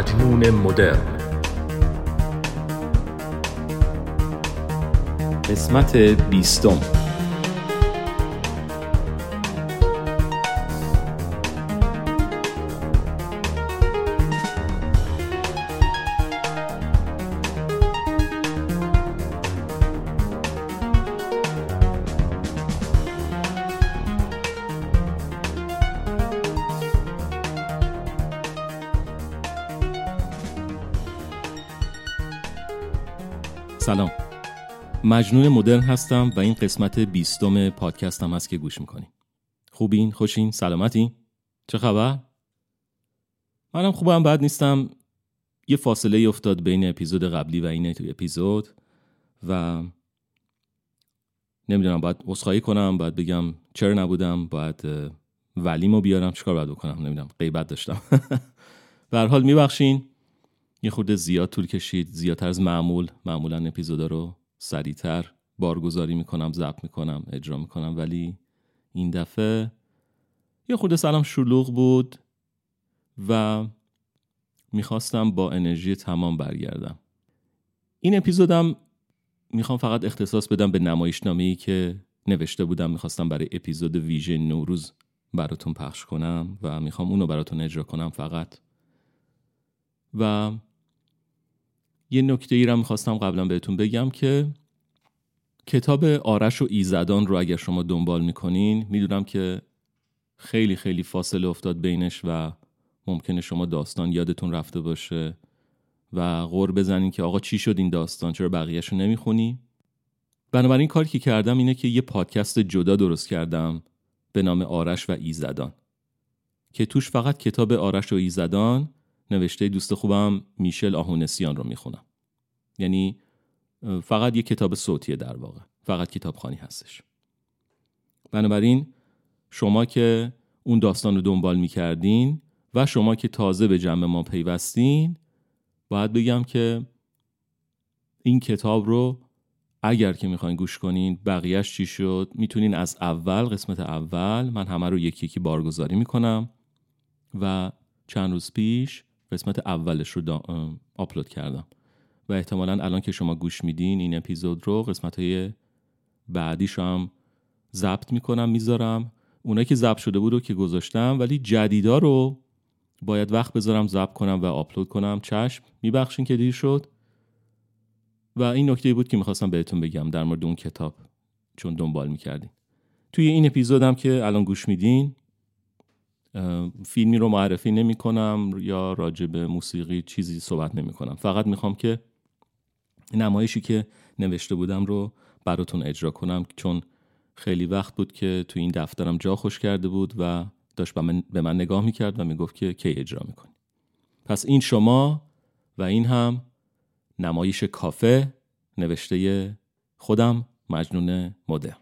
مجنون مدرن. قسمت بیستم. مجنون مدرن هستم و این قسمت بیستم پادکستم هست که گوش می‌کنیم. خوبین؟ خوشین؟ سلامتی؟ چه خبر؟ منم خوبم بد نیستم. یه فاصله افتاد بین اپیزود قبلی و این اپیزود و نمی‌دونم باید عذرخواهی کنم باید بگم چرا نبودم باید ولیمو بیارم. چیکار باید بکنم؟ نمی‌دونم غیبت داشتم. به هر حال میبخشین. یه خورده زیاد طول کشید زیادتر از معمول. معمولا اپیزودا رو سریعتر بارگذاری می‌کنم ضبط می‌کنم اجرا می‌کنم. ولی این دفعه یه خورده سلام شلوغ بود و می‌خواستم با انرژی تمام برگردم. این اپیزودم می‌خوام فقط اختصاص بدم به نمایشنامه ای که نوشته بودم. می‌خواستم برای اپیزود ویژه نوروز براتون پخش کنم و می‌خوام اونو براتون اجرا کنم فقط. و یه نکته ای را می‌خواستم قبلا بهتون بگم که کتاب آرش و ایزدان رو اگر شما دنبال می‌کنین می‌دونم که خیلی خیلی فاصله افتاد بینش و ممکنه شما داستان یادتون رفته باشه و غور بزنین که آقا چی شد این داستان؟ چرا بقیهش رو نمی‌خونی؟ بنابراین کاری که کردم اینه که یه پادکست جدا درست کردم به نام آرش و ایزدان که توش فقط کتاب آرش و ایزدان نوشته دوست خوبم میشل آهونسیان رو می‌خونم. یعنی فقط یه کتاب صوتیه در واقع. فقط کتابخانی هستش. بنابراین شما که اون داستان رو دنبال می‌کردین و شما که تازه به جمع ما پیوستین باید بگم که این کتاب رو اگر که می‌خواین گوش کنین بقیهش چی شد؟ می‌تونین از اول قسمت اول من همه رو یکی یکی بارگذاری می‌کنم و چند روز پیش قسمت اولش رو آپلود کردم. و احتمالا الان که شما گوش میدین این اپیزود رو قسمت های بعدیش هم ضبط می‌کنم می‌ذارم. اونایی که ضبط شده بود رو که گذاشتم ولی جدیدا رو باید وقت بذارم ضبط کنم و آپلود کنم. چشم میبخشین که دیر شد. و این نکته بود که می‌خواستم بهتون بگم در مورد اون کتاب چون دنبال می‌کردین. توی این اپیزودم که الان گوش میدین فیلمی رو معرفی نمی کنم یا راجع به موسیقی چیزی صحبت نمی کنم فقط می‌خوام که نمایشی که نوشته بودم رو براتون اجرا کنم چون خیلی وقت بود که تو این دفترم جا خوش کرده بود و داشت به من نگاه می‌کرد و می‌گفت که کی اجرا می‌کنی. پس این شما و این هم نمایش کافه نوشته خودم مجنون مدرن.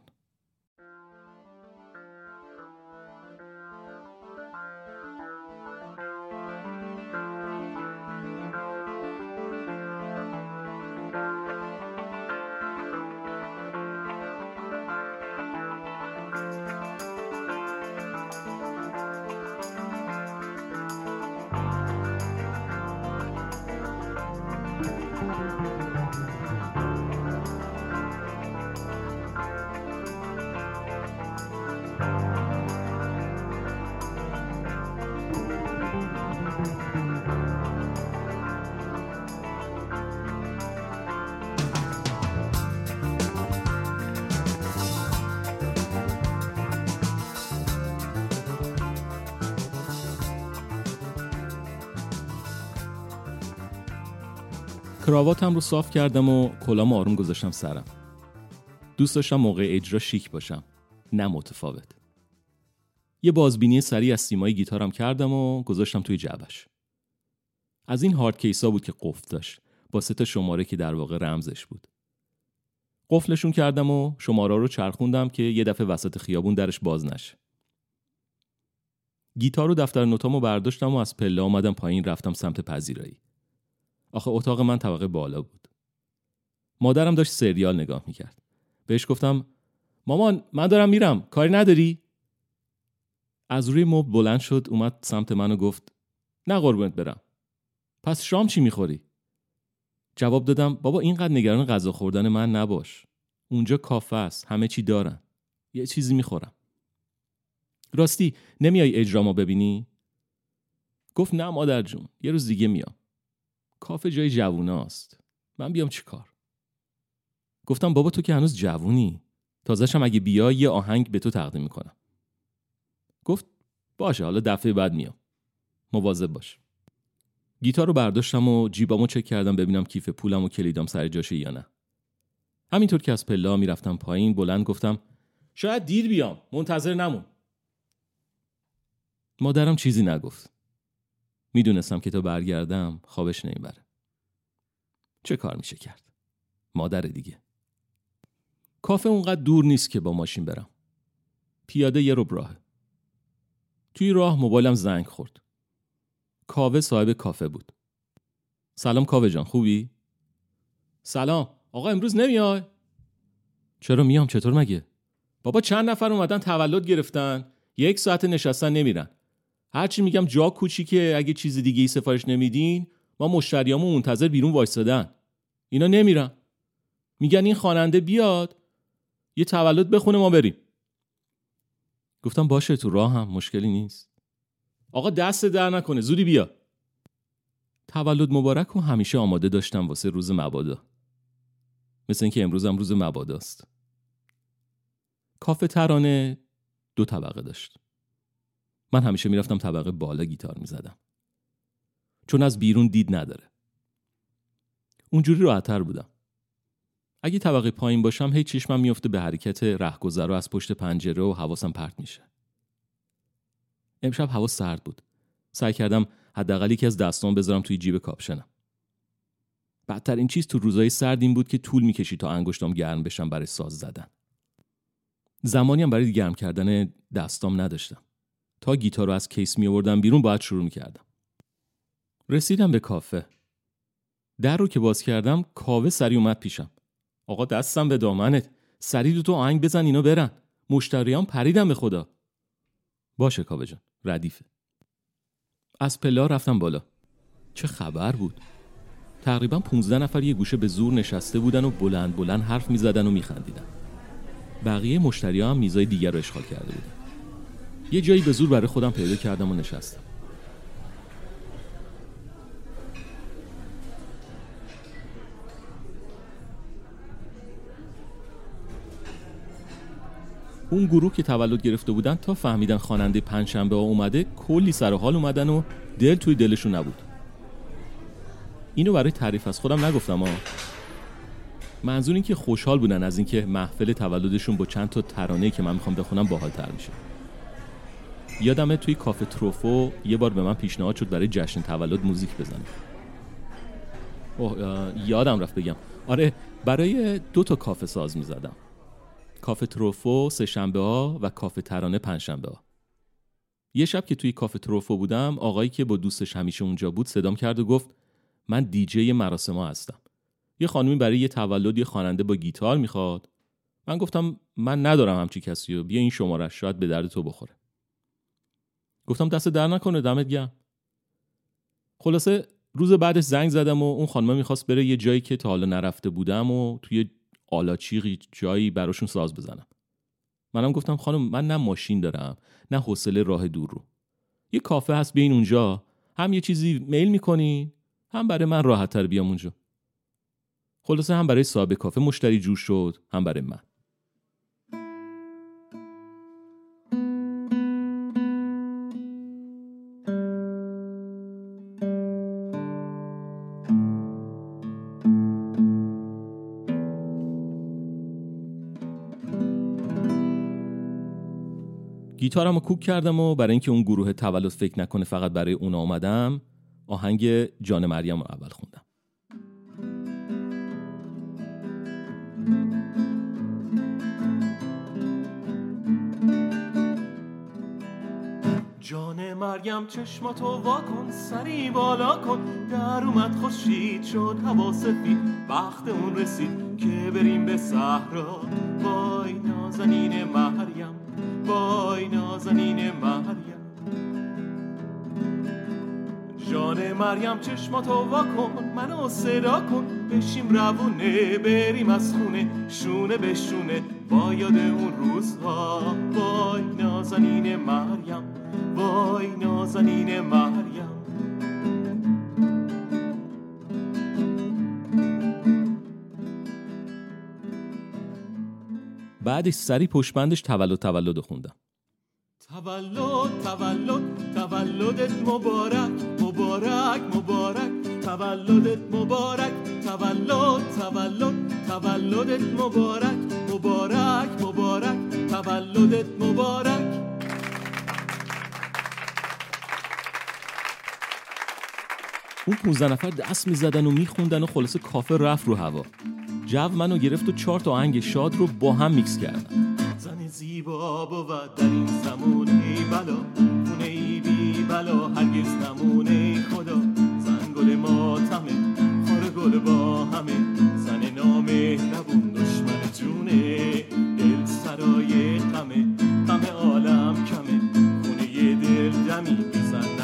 کراواتم رو صاف کردم و کلام آروم گذاشتم سرم. دوست داشتم موقع اجرا شیک باشم نه متفاوت. یه بازبینی سریع از سیمای گیتارم کردم و گذاشتم توی جعبش. از این هارد کیسا بود که قفل داشت با سه تا شماره که در واقع رمزش بود. قفلشون کردم و شماره رو چرخوندم که یه دفعه وسط خیابون درش باز نشه. گیتار و دفتر نوتامو برداشتم و از پله آمدم پایین رفتم سمت پذیرایی. آخه اتاق من طبقه بالا بود مادرم داشت سریال نگاه می‌کرد بهش گفتم مامان من دارم میرم کاری نداری از روی مبل بلند شد اومد سمت من و گفت نه قربونت برم پس شام چی می‌خوری؟ جواب دادم بابا اینقدر نگران غذا خوردن من نباش. اونجا کافه است. همه چی دارن. یه چیزی می‌خورم. راستی نمیای اجرامو ببینی؟ گفت نه مادر جون. یه روز دیگه میام. کافه جای جووناست. من بیام چی کار؟ گفتم بابا تو که هنوز جوونی. تازهشم اگه بیا یه آهنگ به تو تقدیم می‌کنم. گفت باشه حالا دفعه بعد میام. مواظب باش. گیتار رو برداشتم و جیبامو چک کردم ببینم کیف پولم و کلیدام سر جاشه یا نه. همینطور که از پلا می‌رفتم پایین بلند گفتم شاید دیر بیام منتظر نمون. مادرم چیزی نگفت. می‌دونستم که تا برگردم خوابش نمی‌بره. چه کار میشه کرد؟ مادر دیگه. کافه اونقدر دور نیست که با ماشین برم. پیاده یه رو راهه. توی راه موبایلم زنگ خورد. کاوه صاحب کافه بود. سلام کاوه جان خوبی؟ سلام آقا امروز نمیای؟ چرا میام چطور مگه؟ بابا چند نفر اومدن تولد گرفتن یک ساعت نشستن نمیرن هرچی میگم جا کوچیکه اگه چیز دیگه ای سفارش نمیدین ما مشتریامو منتظر بیرون وایستادن. اینا نمیرن. میگن این خواننده بیاد یه تولد بخونه ما بریم. گفتم باشه تو راه هم مشکلی نیست. آقا دست در نکنه زودی بیا. تولد مبارک و همیشه آماده داشتم واسه روز مبادا. مثل اینکه امروزم روز مباداست. کافه ترانه دو طبقه داشت. من همیشه می‌رفتم طبقه بالا گیتار می‌زدم. چون از بیرون دید نداره. اونجوری راحتتر بودم. اگه طبقه پایین باشم هی چشمم میفته به حرکت رهگذر و از پشت پنجره و حواسم پرت میشه. امشب هوا سرد بود. سعی کردم حداقل یکی از دستام بذارم توی جیب کاپشنم. بدترین چیز تو روزای سرد این بود که طول می‌کشید تا انگشتام گرم بشم برای ساز زدن. زمانی هم برای گرم کردن دستام نداشتم. تا گیتار رو از کیس می آوردم بیرون باید شروع می کردم. رسیدم به کافه. در رو که باز کردم کاوه سری اومد پیشم. آقا دستم به دامنت. سری دو تو آهنگ بزن اینا برن. مشتریان پریدم به خدا. باشه کاوه جان. ردیفه. از پلا رفتم بالا. چه خبر بود؟ تقریبا 15 نفر یه گوشه به زور نشسته بودن و بلند بلند حرف می زدن و می خندیدن. بقیه مشتری هم میزای دیگر رو اشغال کرده بودن. یه جایی به زور برای خودم پیدا کردم و نشستم. اون گروه که تولد گرفته بودن تا فهمیدن خواننده پنجشنبه ها اومده کلی سر حال اومدن و دل توی دلشون نبود. اینو برای تعریف از خودم نگفتم ها منظور این که خوشحال بودن از اینکه محفل تولدشون با چند تا ترانه که من می‌خوام بخونم باحالتر میشه. یادمه توی کافه تروفو یه بار به من پیشنهاد شد برای جشن تولد موزیک بزنم اوه یادم رفت بگم. آره برای دو تا کافه ساز می‌زدم. کافه تروفو سه شنبه ها و کافه ترانه پنج شنبه ها. یه شب که توی کافه تروفو بودم آقایی که با دوستش همیشه اونجا بود صدام کرد و گفت من دیجی مراسم ها هستم. یه خانومی برای یه تولد یه خواننده با گیتار می‌خواد. من گفتم من ندارم همچی کسی و بیا این شمارش شاید به درد تو بخوره. گفتم دست در نکنه دمت گرم. خلاصه روز بعدش زنگ زدم و اون خانمه می‌خواست بره یه جایی که تا حالا نرفته بودم و توی آلاچیقی جایی براشون ساز بزنم. منم گفتم خانم من نه ماشین دارم نه حوصله راه دور رو. یه کافه هست بیاین اونجا هم یه چیزی میل می‌کنین هم برای من راحت تر بیام اونجا. خلاصه هم برای صاحب کافه مشتری جوش شد هم برای من. گیتارم رو کوک کردم و برای اینکه اون گروه تولد فکر نکنه فقط برای اونا آمدم آهنگ جان مریم رو اول مریم چشماتو واکن سری بالا کن. در اومد خوشید شد هوا سفید. وقت اون رسید که بریم به صحرا. وای نازنین مریم وای نازنین مریم. جان مریم چشماتو وا کن منو صدا کن. بشیم روونه بریم از خونه. شونه به شونه با یاد اون روزها. وای نازنین مریم. وای نازنین مریم. بعدش سری پشمندش تولد تولد خوندم. تولد تولد تولدت مبارک مبارک مبارک. تولدت مبارک تولد تولد تولدت مبارک مبارک مبارک. تولدت مبارک. اون 15 نفر دست می‌زدن و میخوندن و خلاصه کافه رفت رو هوا. جو منو گرفت و چهار تا آهنگ شاد رو با هم میکس کردم زن زیبا بود در این زمان ای بلا. خونه ای بی بلا هرگز نمونه خدا. زن گل ماتمه خار گل با همه. زن نامه نبون دشمن جونه. دل سرای غمه غم عالم کمه. خونه دل دمی بی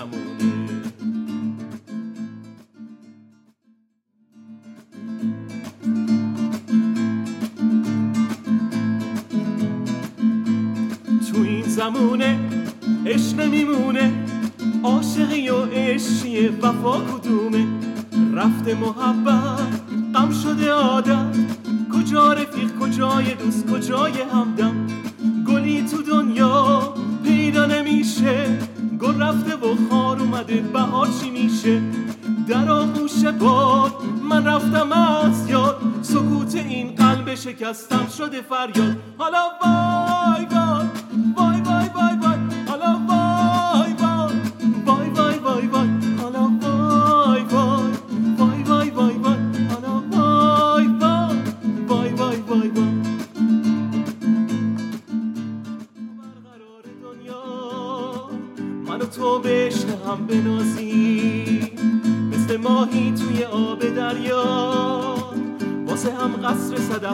عشق میمونه عاشقی و عشقی وفا کدومه؟ رفته محبت غم شده عادت کجا رفیق کجای دوست کجای همدم؟ گلی تو دنیا پیدا نمیشه گل رفته و خار اومده بهار چی میشه؟ در آغوش باد من رفتم از یاد سکوت این قلب شکستم شده فریاد. حالا وای!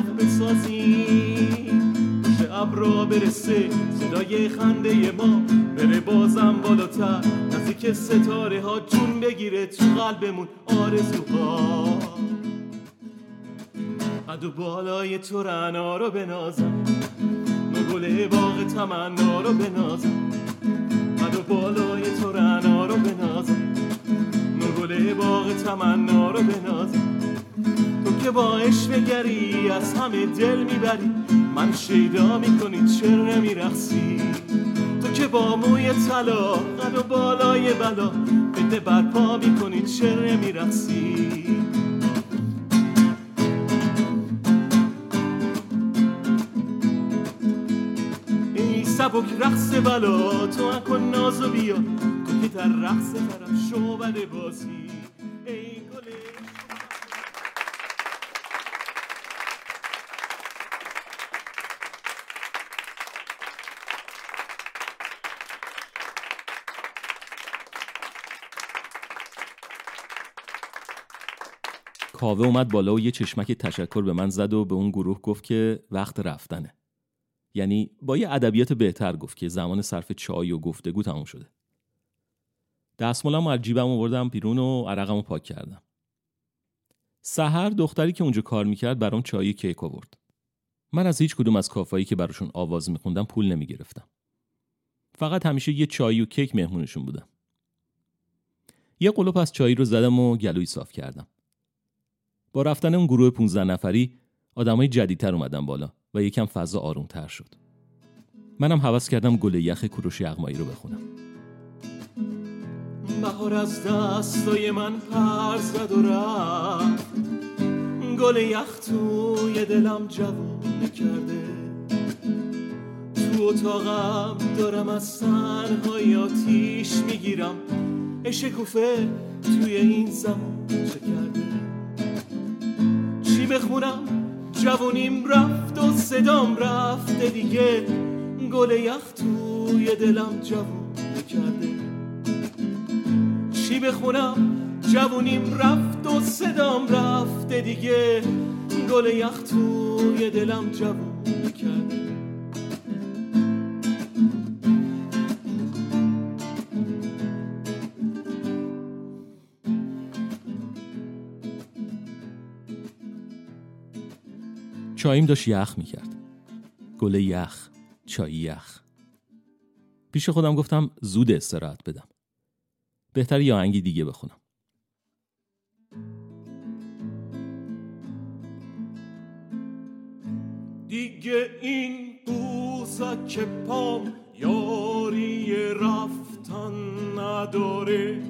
صدف بسازیم پشت ابرا برسه. صدای خنده ما بره بازم بالاتر. نزدیک ستاره ها جون بگیره تو قلبمون آرزوها. قد و بالای تو رنا رو بنازم. گل باغ تمنا رو بنازم. قد و بالای تو رنا رو بنازم. گل باغ تمنا رو بنازم. که با عشق بگری از همه دل می‌بری. من شیدا می‌کنی چرا نمیرخسی تو که با موی طلا قد و بالای بلا بده برپا می‌کنی چرا نمیرخسی ای سبک رقص بلا تو نکن ناز و بیا. تو که در رقص طرف شعبد بازی. کاوه اومد بالا و یه چشمک تشکر به من زد و به اون گروه گفت که وقت رفتنه. یعنی با یه ادبیات بهتر گفت که زمان صرف چای و گفتگو تموم شده. دستمالم از جیبم آوردم بیرون و عرقمو پاک کردم. سحر دختری که اونجا کار می‌کرد برام چای کیک آورد. من از هیچ کدوم از کافایی که براشون آواز میخوندم پول نمی‌گرفتم. فقط همیشه یه چای و کیک مهمونشون بودم. یه قلوپ از چای رو زدم و گلوی صاف کردم. با رفتن اون گروه 15 نفری آدمای جدیدتر اومدن بالا و یکم فضا آرومتر شد. منم حوض کردم گل یخ کوروش یغمایی رو بخونم. بهار از دستای من پر زد و رفت. گل یخ توی دلم جوونه کرده تو اتاقم دارم از تنهایی آتیش می‌گیرم. اشکوفه توی این زمان چه کرده بخونم. جوونیم رفت و صدام رفته دیگه. گل یخ توی دلم جوونه کرده. چی بخونم؟ جوونیم رفت و صدام رفته دیگه. گل یخ توی دلم جوونه کرده. چاییم داشت یخ می‌کرد. گل یخ چای یخ. پیش خودم گفتم زود استراحت بدم. بهتر یه آهنگی دیگه بخونم. دیگه این که پام یاری رفتن نداره.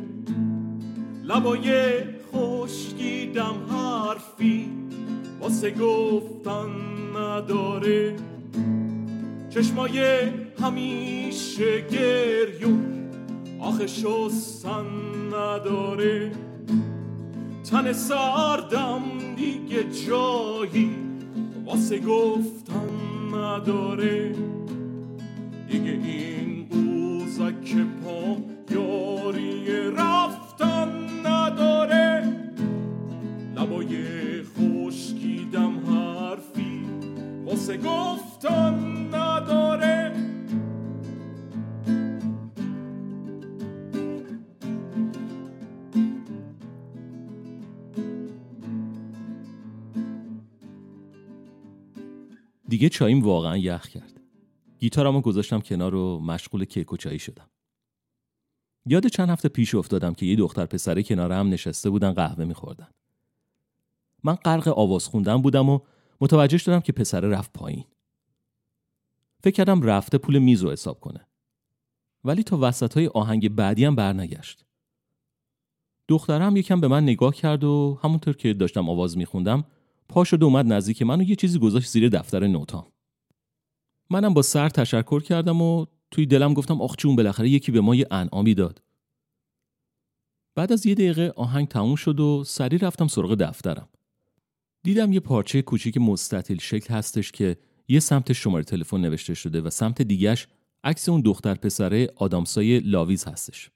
لبای خشکیدم حرفی واسه گفتن نداره. چشمای همیشه گریون آخه شستن نداره. تن سردم دیگه جایی واسه گفتن نداره. دیگه این قوزک پا یاری رفتن واسه گفتن نداره. دیگه چاییم واقعا یخ کرد. گیتارمو گذاشتم کنار و مشغول کیک و چایی شدم. یاد چند هفته پیش افتادم که یه دختر پسره کنار هم نشسته بودن قهوه میخوردن. من غرق آواز خوندن بودم و متوجه شدم که پسره رفت پایین. فکر کردم رفته پول میز رو حساب کنه. ولی تا وسط های آهنگ بعدی هم برنگشت. دخترم یکم به من نگاه کرد و همونطور که داشتم آواز میخوندم پا شد اومد نزدیک من و یه چیزی گذاشت زیر دفتر نوتام. منم با سر تشکر کردم و توی دلم گفتم آخ چون بالاخره یکی به ما یه انعامی داد. بعد از یه دقیقه آهنگ تموم شد و سری رفتم سراغ دفترم. دیدم یه پارچه کوچیک مستطیل شکل هستش که یه سمت شماره تلفن نوشته شده و سمت دیگش عکس اون دختر پسره آدامسای لاویز هستش.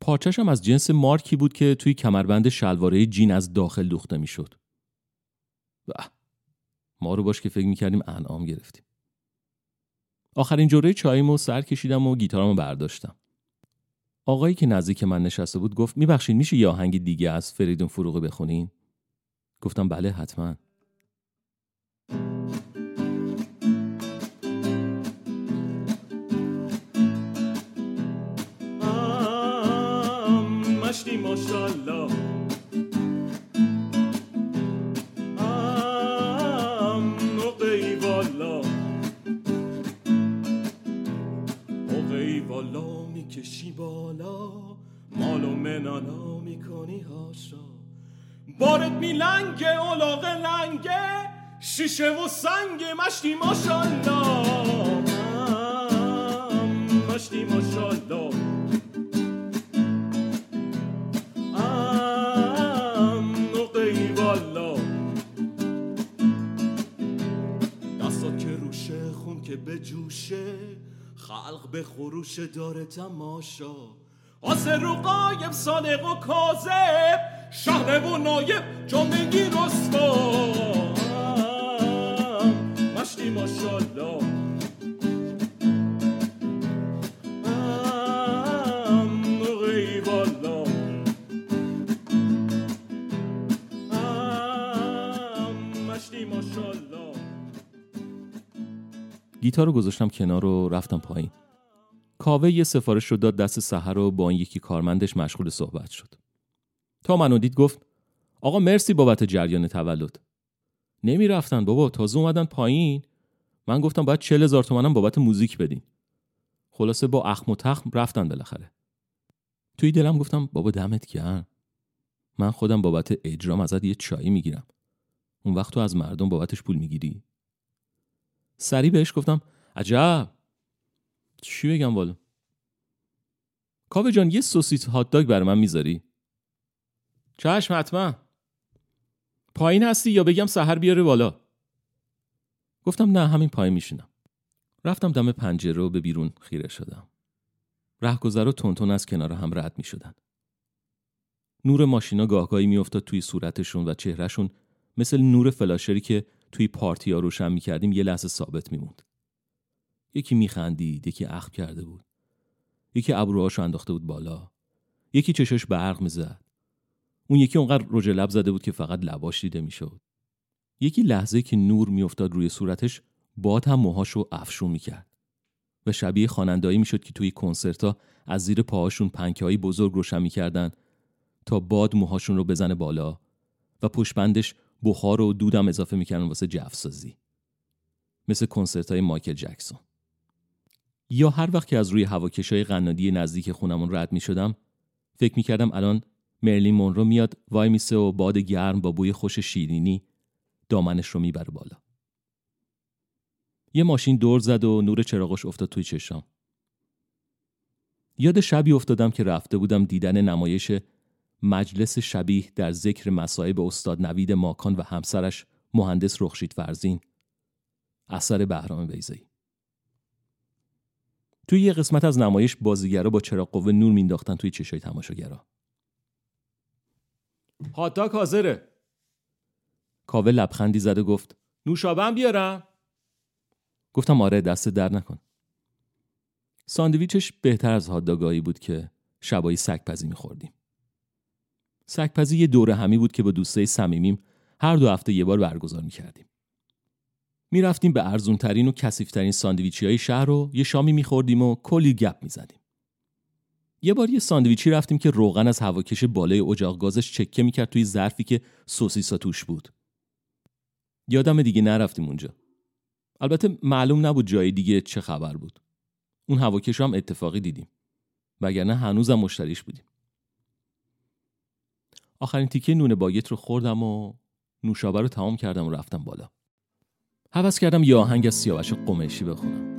پارچش هم از جنس مارکی بود که توی کمربند شلواره جین از داخل دوخته می‌شد. به ما رو باش که فکر می‌کردیم انعام گرفتیم. آخرین جوره چاییمو سر کشیدم و گیتارمو برداشتم. آقایی که نزدیک من نشسته بود گفت میبخشید میشه یه آهنگ دیگه از فریدون فروغی بخونین؟ گفتم بله حتما. مشتی ماشالله می‌کشی بالا. مال و منانا می‌کنی هاشا بارت میلنگه اولاغ لنگه شیشه و سنگ مشتی ماشالله مشتی ماشالله دستات که خون که به جوشه خلق به خروش داره تماشا. آسه رو قایم صادق و کاذب شهر و نایب جامعگی رسوا مشتی ماشالله گیتار رو گذاشتم کنار و رفتم پایین. کاوه یه سفارش رو داد دست سحر و با این یکی کارمندش مشغول صحبت شد. تا منو دید گفت آقا مرسی بابت جریان تولد. نمی رفتن بابا تازه اومدن پایین. من گفتم باید چل هزار تومنم بابت موزیک بدین. خلاصه با اخم و تخم رفتن بالاخره. توی دلم گفتم بابا دمت گرم. من خودم بابت اجرام ازت یه چایی می‌گیرم. اون وقت تو از مردم بابتش پول می‌گیری؟ سریع بهش گفتم عجب چی بگم والا کاوه جان یه سوسیس هات داگ برای من می‌ذاری؟ چشم حتما. پایین هستی یا بگم سحر بیاره بالا؟ گفتم نه همین پایین میشینم. رفتم دم پنجره و به بیرون خیره شدم. رهگذر و تونتون از کنار هم رد می شدن. نور ماشینا گاهگاهی میافتاد توی صورتشون و چهرهشون مثل نور فلاشری که توی پارتی ها روشن می کردیم یه لحظه ثابت میموند. یکی میخندید، یکی اخم کرده بود. یکی ابروهاشو انداخته بود بالا. یکی چشش برق می‌زد. اون یکی اونقدر رژ لب زده بود که فقط لباش دیده می‌شد. یکی لحظه که نور میافتاد روی صورتش باد هم موهاشو افشون می‌کرد و شبیه خوانندهایی می‌شد که توی کنسرتا از زیر پاهاشون پنکه های بزرگ روشن می‌کردن تا باد موهاشون رو بزنه بالا و پشبندش بخار و دودم اضافه می‌کردن واسه جفسازی مثل کنسرت های مایکل جکسون یا هر وقت که از روی هواکش های قنادی نزدیک خونمون رد می شدم فکر می کردم الان مرلین مونرو میاد وای میسه و باد گرم با بوی خوش شیرینی دامنش رو می‌بره بالا. یه ماشین دور زد و نور چراغش افتاد توی چشام. یاد شبی افتادم که رفته بودم دیدن نمایش مجلس شبیه در ذکر مصائب استاد نوید ماکان و همسرش مهندس رخشید فرزین اثر بهرام بیزایی توی یه قسمت از نمایش بازیگرا با چراغ قوه نور مینداختن توی چشای تماشاگرا. هاتاک حاضره. کاوه لبخندی زد و گفت نوشابم بیارم؟ گفتم آره دست در نکن. ساندویچش بهتر از هاداگاهی بود که شبایی سگپزی میخوردیم. سگپزی یه دوره همی بود که با دوستای صمیمیم هر دو هفته یه بار برگزار می‌کردیم. می‌رفتیم به ارزونترین و کسیفترین ساندویچی های شهر رو یه شامی میخوردیم و کلی گپ می‌زدیم. یه بار یه ساندویچی رفتیم که روغن از هواکش بالای اجاق گازش چکه می‌کرد توی ظرفی که سوسیسا توش بود. یادم دیگه نرفتیم اونجا. البته معلوم نبود جای دیگه چه خبر بود. اون هواکش هم اتفاقی دیدیم. وگرنه هنوزم مشتریش بودیم. آخرین تیکه نون باگت رو خوردم و نوشابه رو تمام کردم و رفتم بالا. حوض کردم یه آهنگ از سیاوش قمیشی بخونم.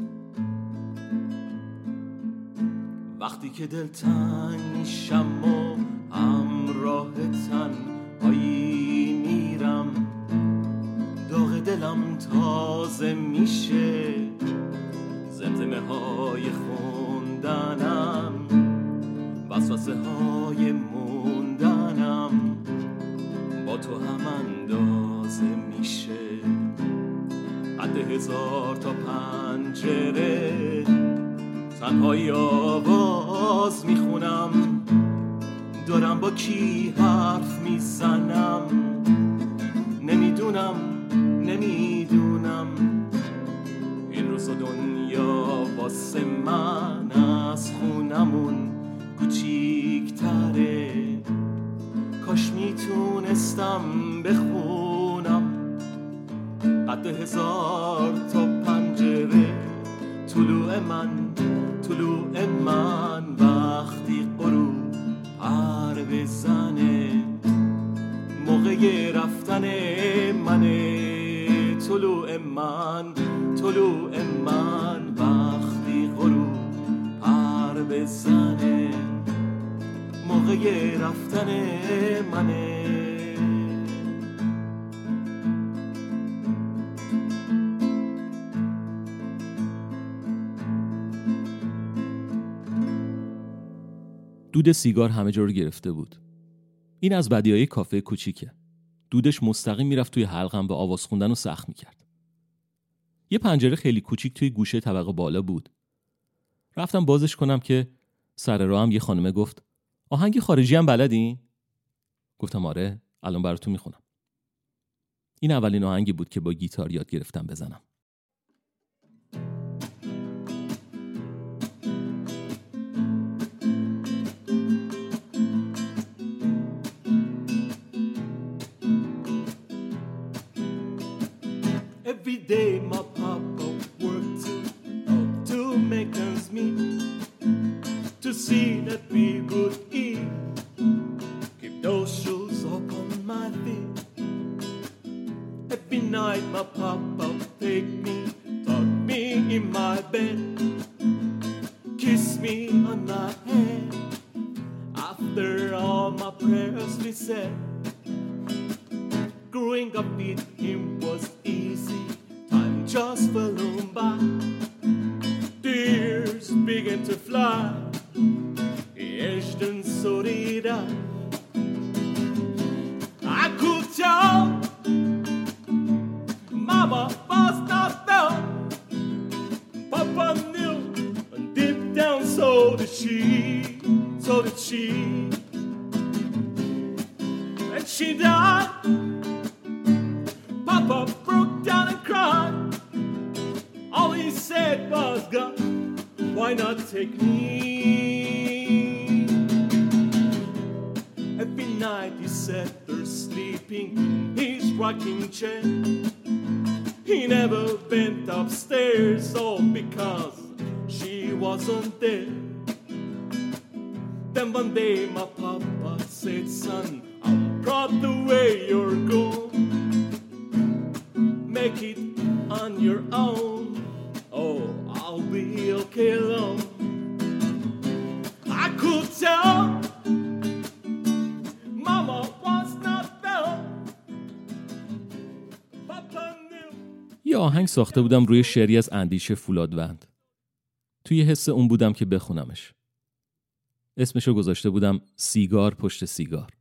وقتی که دلتنگ میشم و همراه تنهایی میرم داغ دلم تازه میشه. زمزمه های خوندنم وسوسه های موندنم با تو هم اندازه میشه. قد هزار تا پنجره. تنهایی آواز می‌خونم. دارم با کی حرف می‌زنم؟ نمی‌دونم نمی‌دونم. این روز دنیا واسه من از خونمون کوچیکتره. کاش می‌تونستم قد هزار تا پنجره. طلوع من طلوع من. وقتی غروب پر بزنه موقع رفتن منه طلوع من طلوع من. وقتی غروب پر بزنه موقع رفتن منه دود سیگار همه جا رو گرفته بود. این از بدیهای کافه کوچیکه. دودش مستقیم می‌رفت توی حلقم به آواز خوندن و سخت می‌کرد. یه پنجره خیلی کوچیک توی گوشه طبقه بالا بود. رفتم بازش کنم که سر راه هم یه خانمه گفت آهنگ خارجی هم بلدین؟ گفتم آره الان براتون می‌خونم. این اولین آهنگی بود که با گیتار یاد گرفتم بزنم. See that we would eat, keep those shoes up on my feet. Every night my papa take me, tuck me in my bed, kiss me on my head. After all my prayers we said. Growing up with him was easy. Time just flew by. Tears began to fly. And so did I. day my papa said, son, I'm proud the way you're going. Make it on your own. Oh, I'll be okay alone. I could tell. یه آهنگ ساخته بودم روی شعری از اندیشه فولادوند توی حس اون بودم که بخونمش اسمشو گذاشته بودم سیگار پشت سیگار.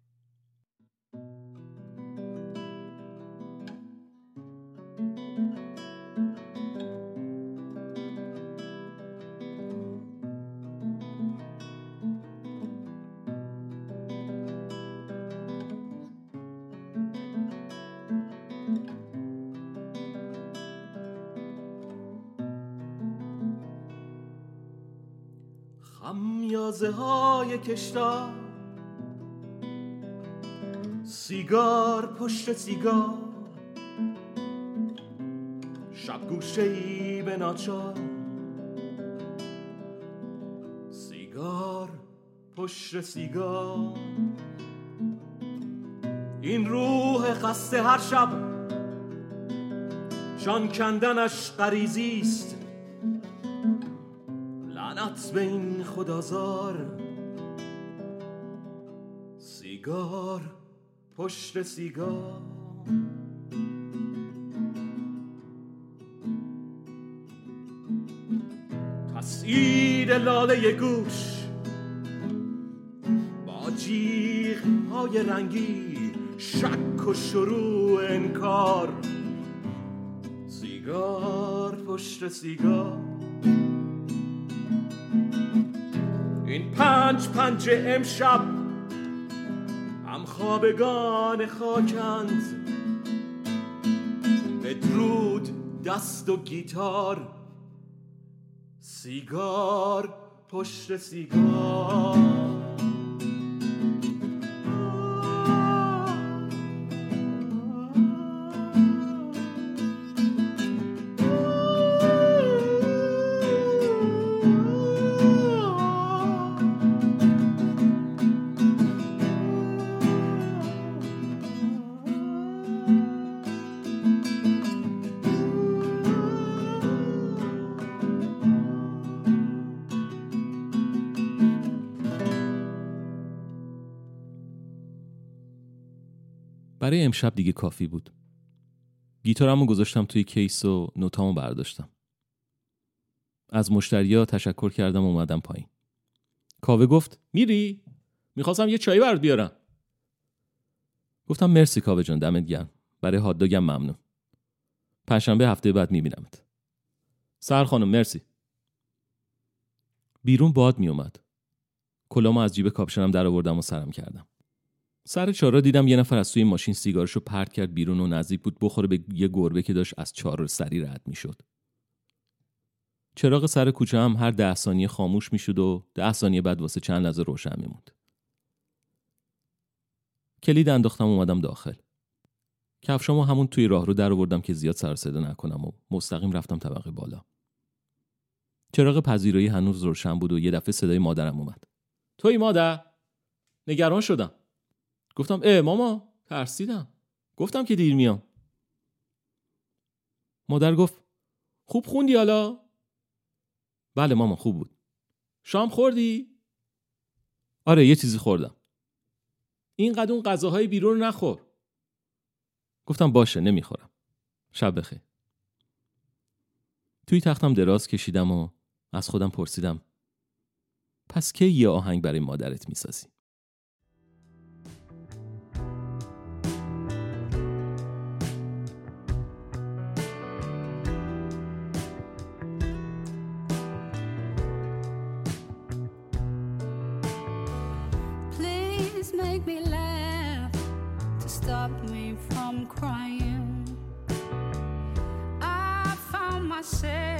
های کشتار سیگار پشت سیگار. شب گوشه ای به ناچار. سیگار پشت سیگار. این روح خسته هر شب. جان کندنش غریزی است. لعنت به این خدازار. سیگار پشت سیگار. تصویر لاله گوش با جیغ های رنگی شک و شروع انکار. سیگار پشت سیگار. این پنج پنج امشب خوابگان خاکند. بدرود دست و گیتار سیگار پشت سیگار. برای امشب دیگه کافی بود. گیتارمو گذاشتم توی کیس و نوتامو برداشتم. از مشتریا تشکر کردم و اومدم پایین. کاوه گفت میری؟ می‌خواستم یه چای برات بیارم. گفتم مرسی کاوه جان دمت گرم. برای هاتداگم ممنون. پنجشنبه هفته بعد میبینمت. سر خانم مرسی. بیرون باد میومد کلامو از جیب کاپشنم در آوردم و سرم کردم. سر چارا دیدم یه نفر از توی ماشین سیگارشو پرت کرد بیرون و نزدیک بود بخوره به یه گربه که داشت از چهار سری رد می‌شد. چراغ سر کوچه هم هر ده ثانیه خاموش می‌شد و ده ثانیه بعد واسه چند لحظه روشن میموند. کلید انداختم اومدم داخل. کفشامو همون توی راه رو در آوردم که زیاد سر صدا نکنم و مستقیم رفتم طبقه بالا. چراغ پذیرایی هنوز روشن بود و یه دفعه صدای مادرم اومد. توی مادر نگران شدم. گفتم اه ماما ترسیدم. گفتم که دیر میام. مادر گفت خوب خوندی حالا؟ بله ماما خوب بود. شام خوردی؟ آره یه چیزی خوردم. اینقدر اون غذاهای بیرون رو نخور. گفتم باشه نمی‌خورم. شب بخیر. توی تختم دراز کشیدم و از خودم پرسیدم پس کی یه آهنگ برای مادرت می‌سازی؟ você.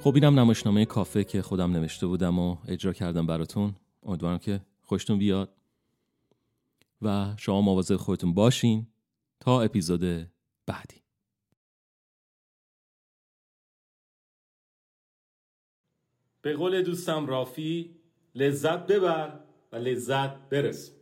خب اینم نمایشنامه کافه که خودم نوشته بودم و اجرا کردم براتون. امیدوارم که خوشتون بیاد. و شما مواظب خودتون باشین تا اپیزود بعدی. به قول دوستم رافی لذت ببر و لذت برس.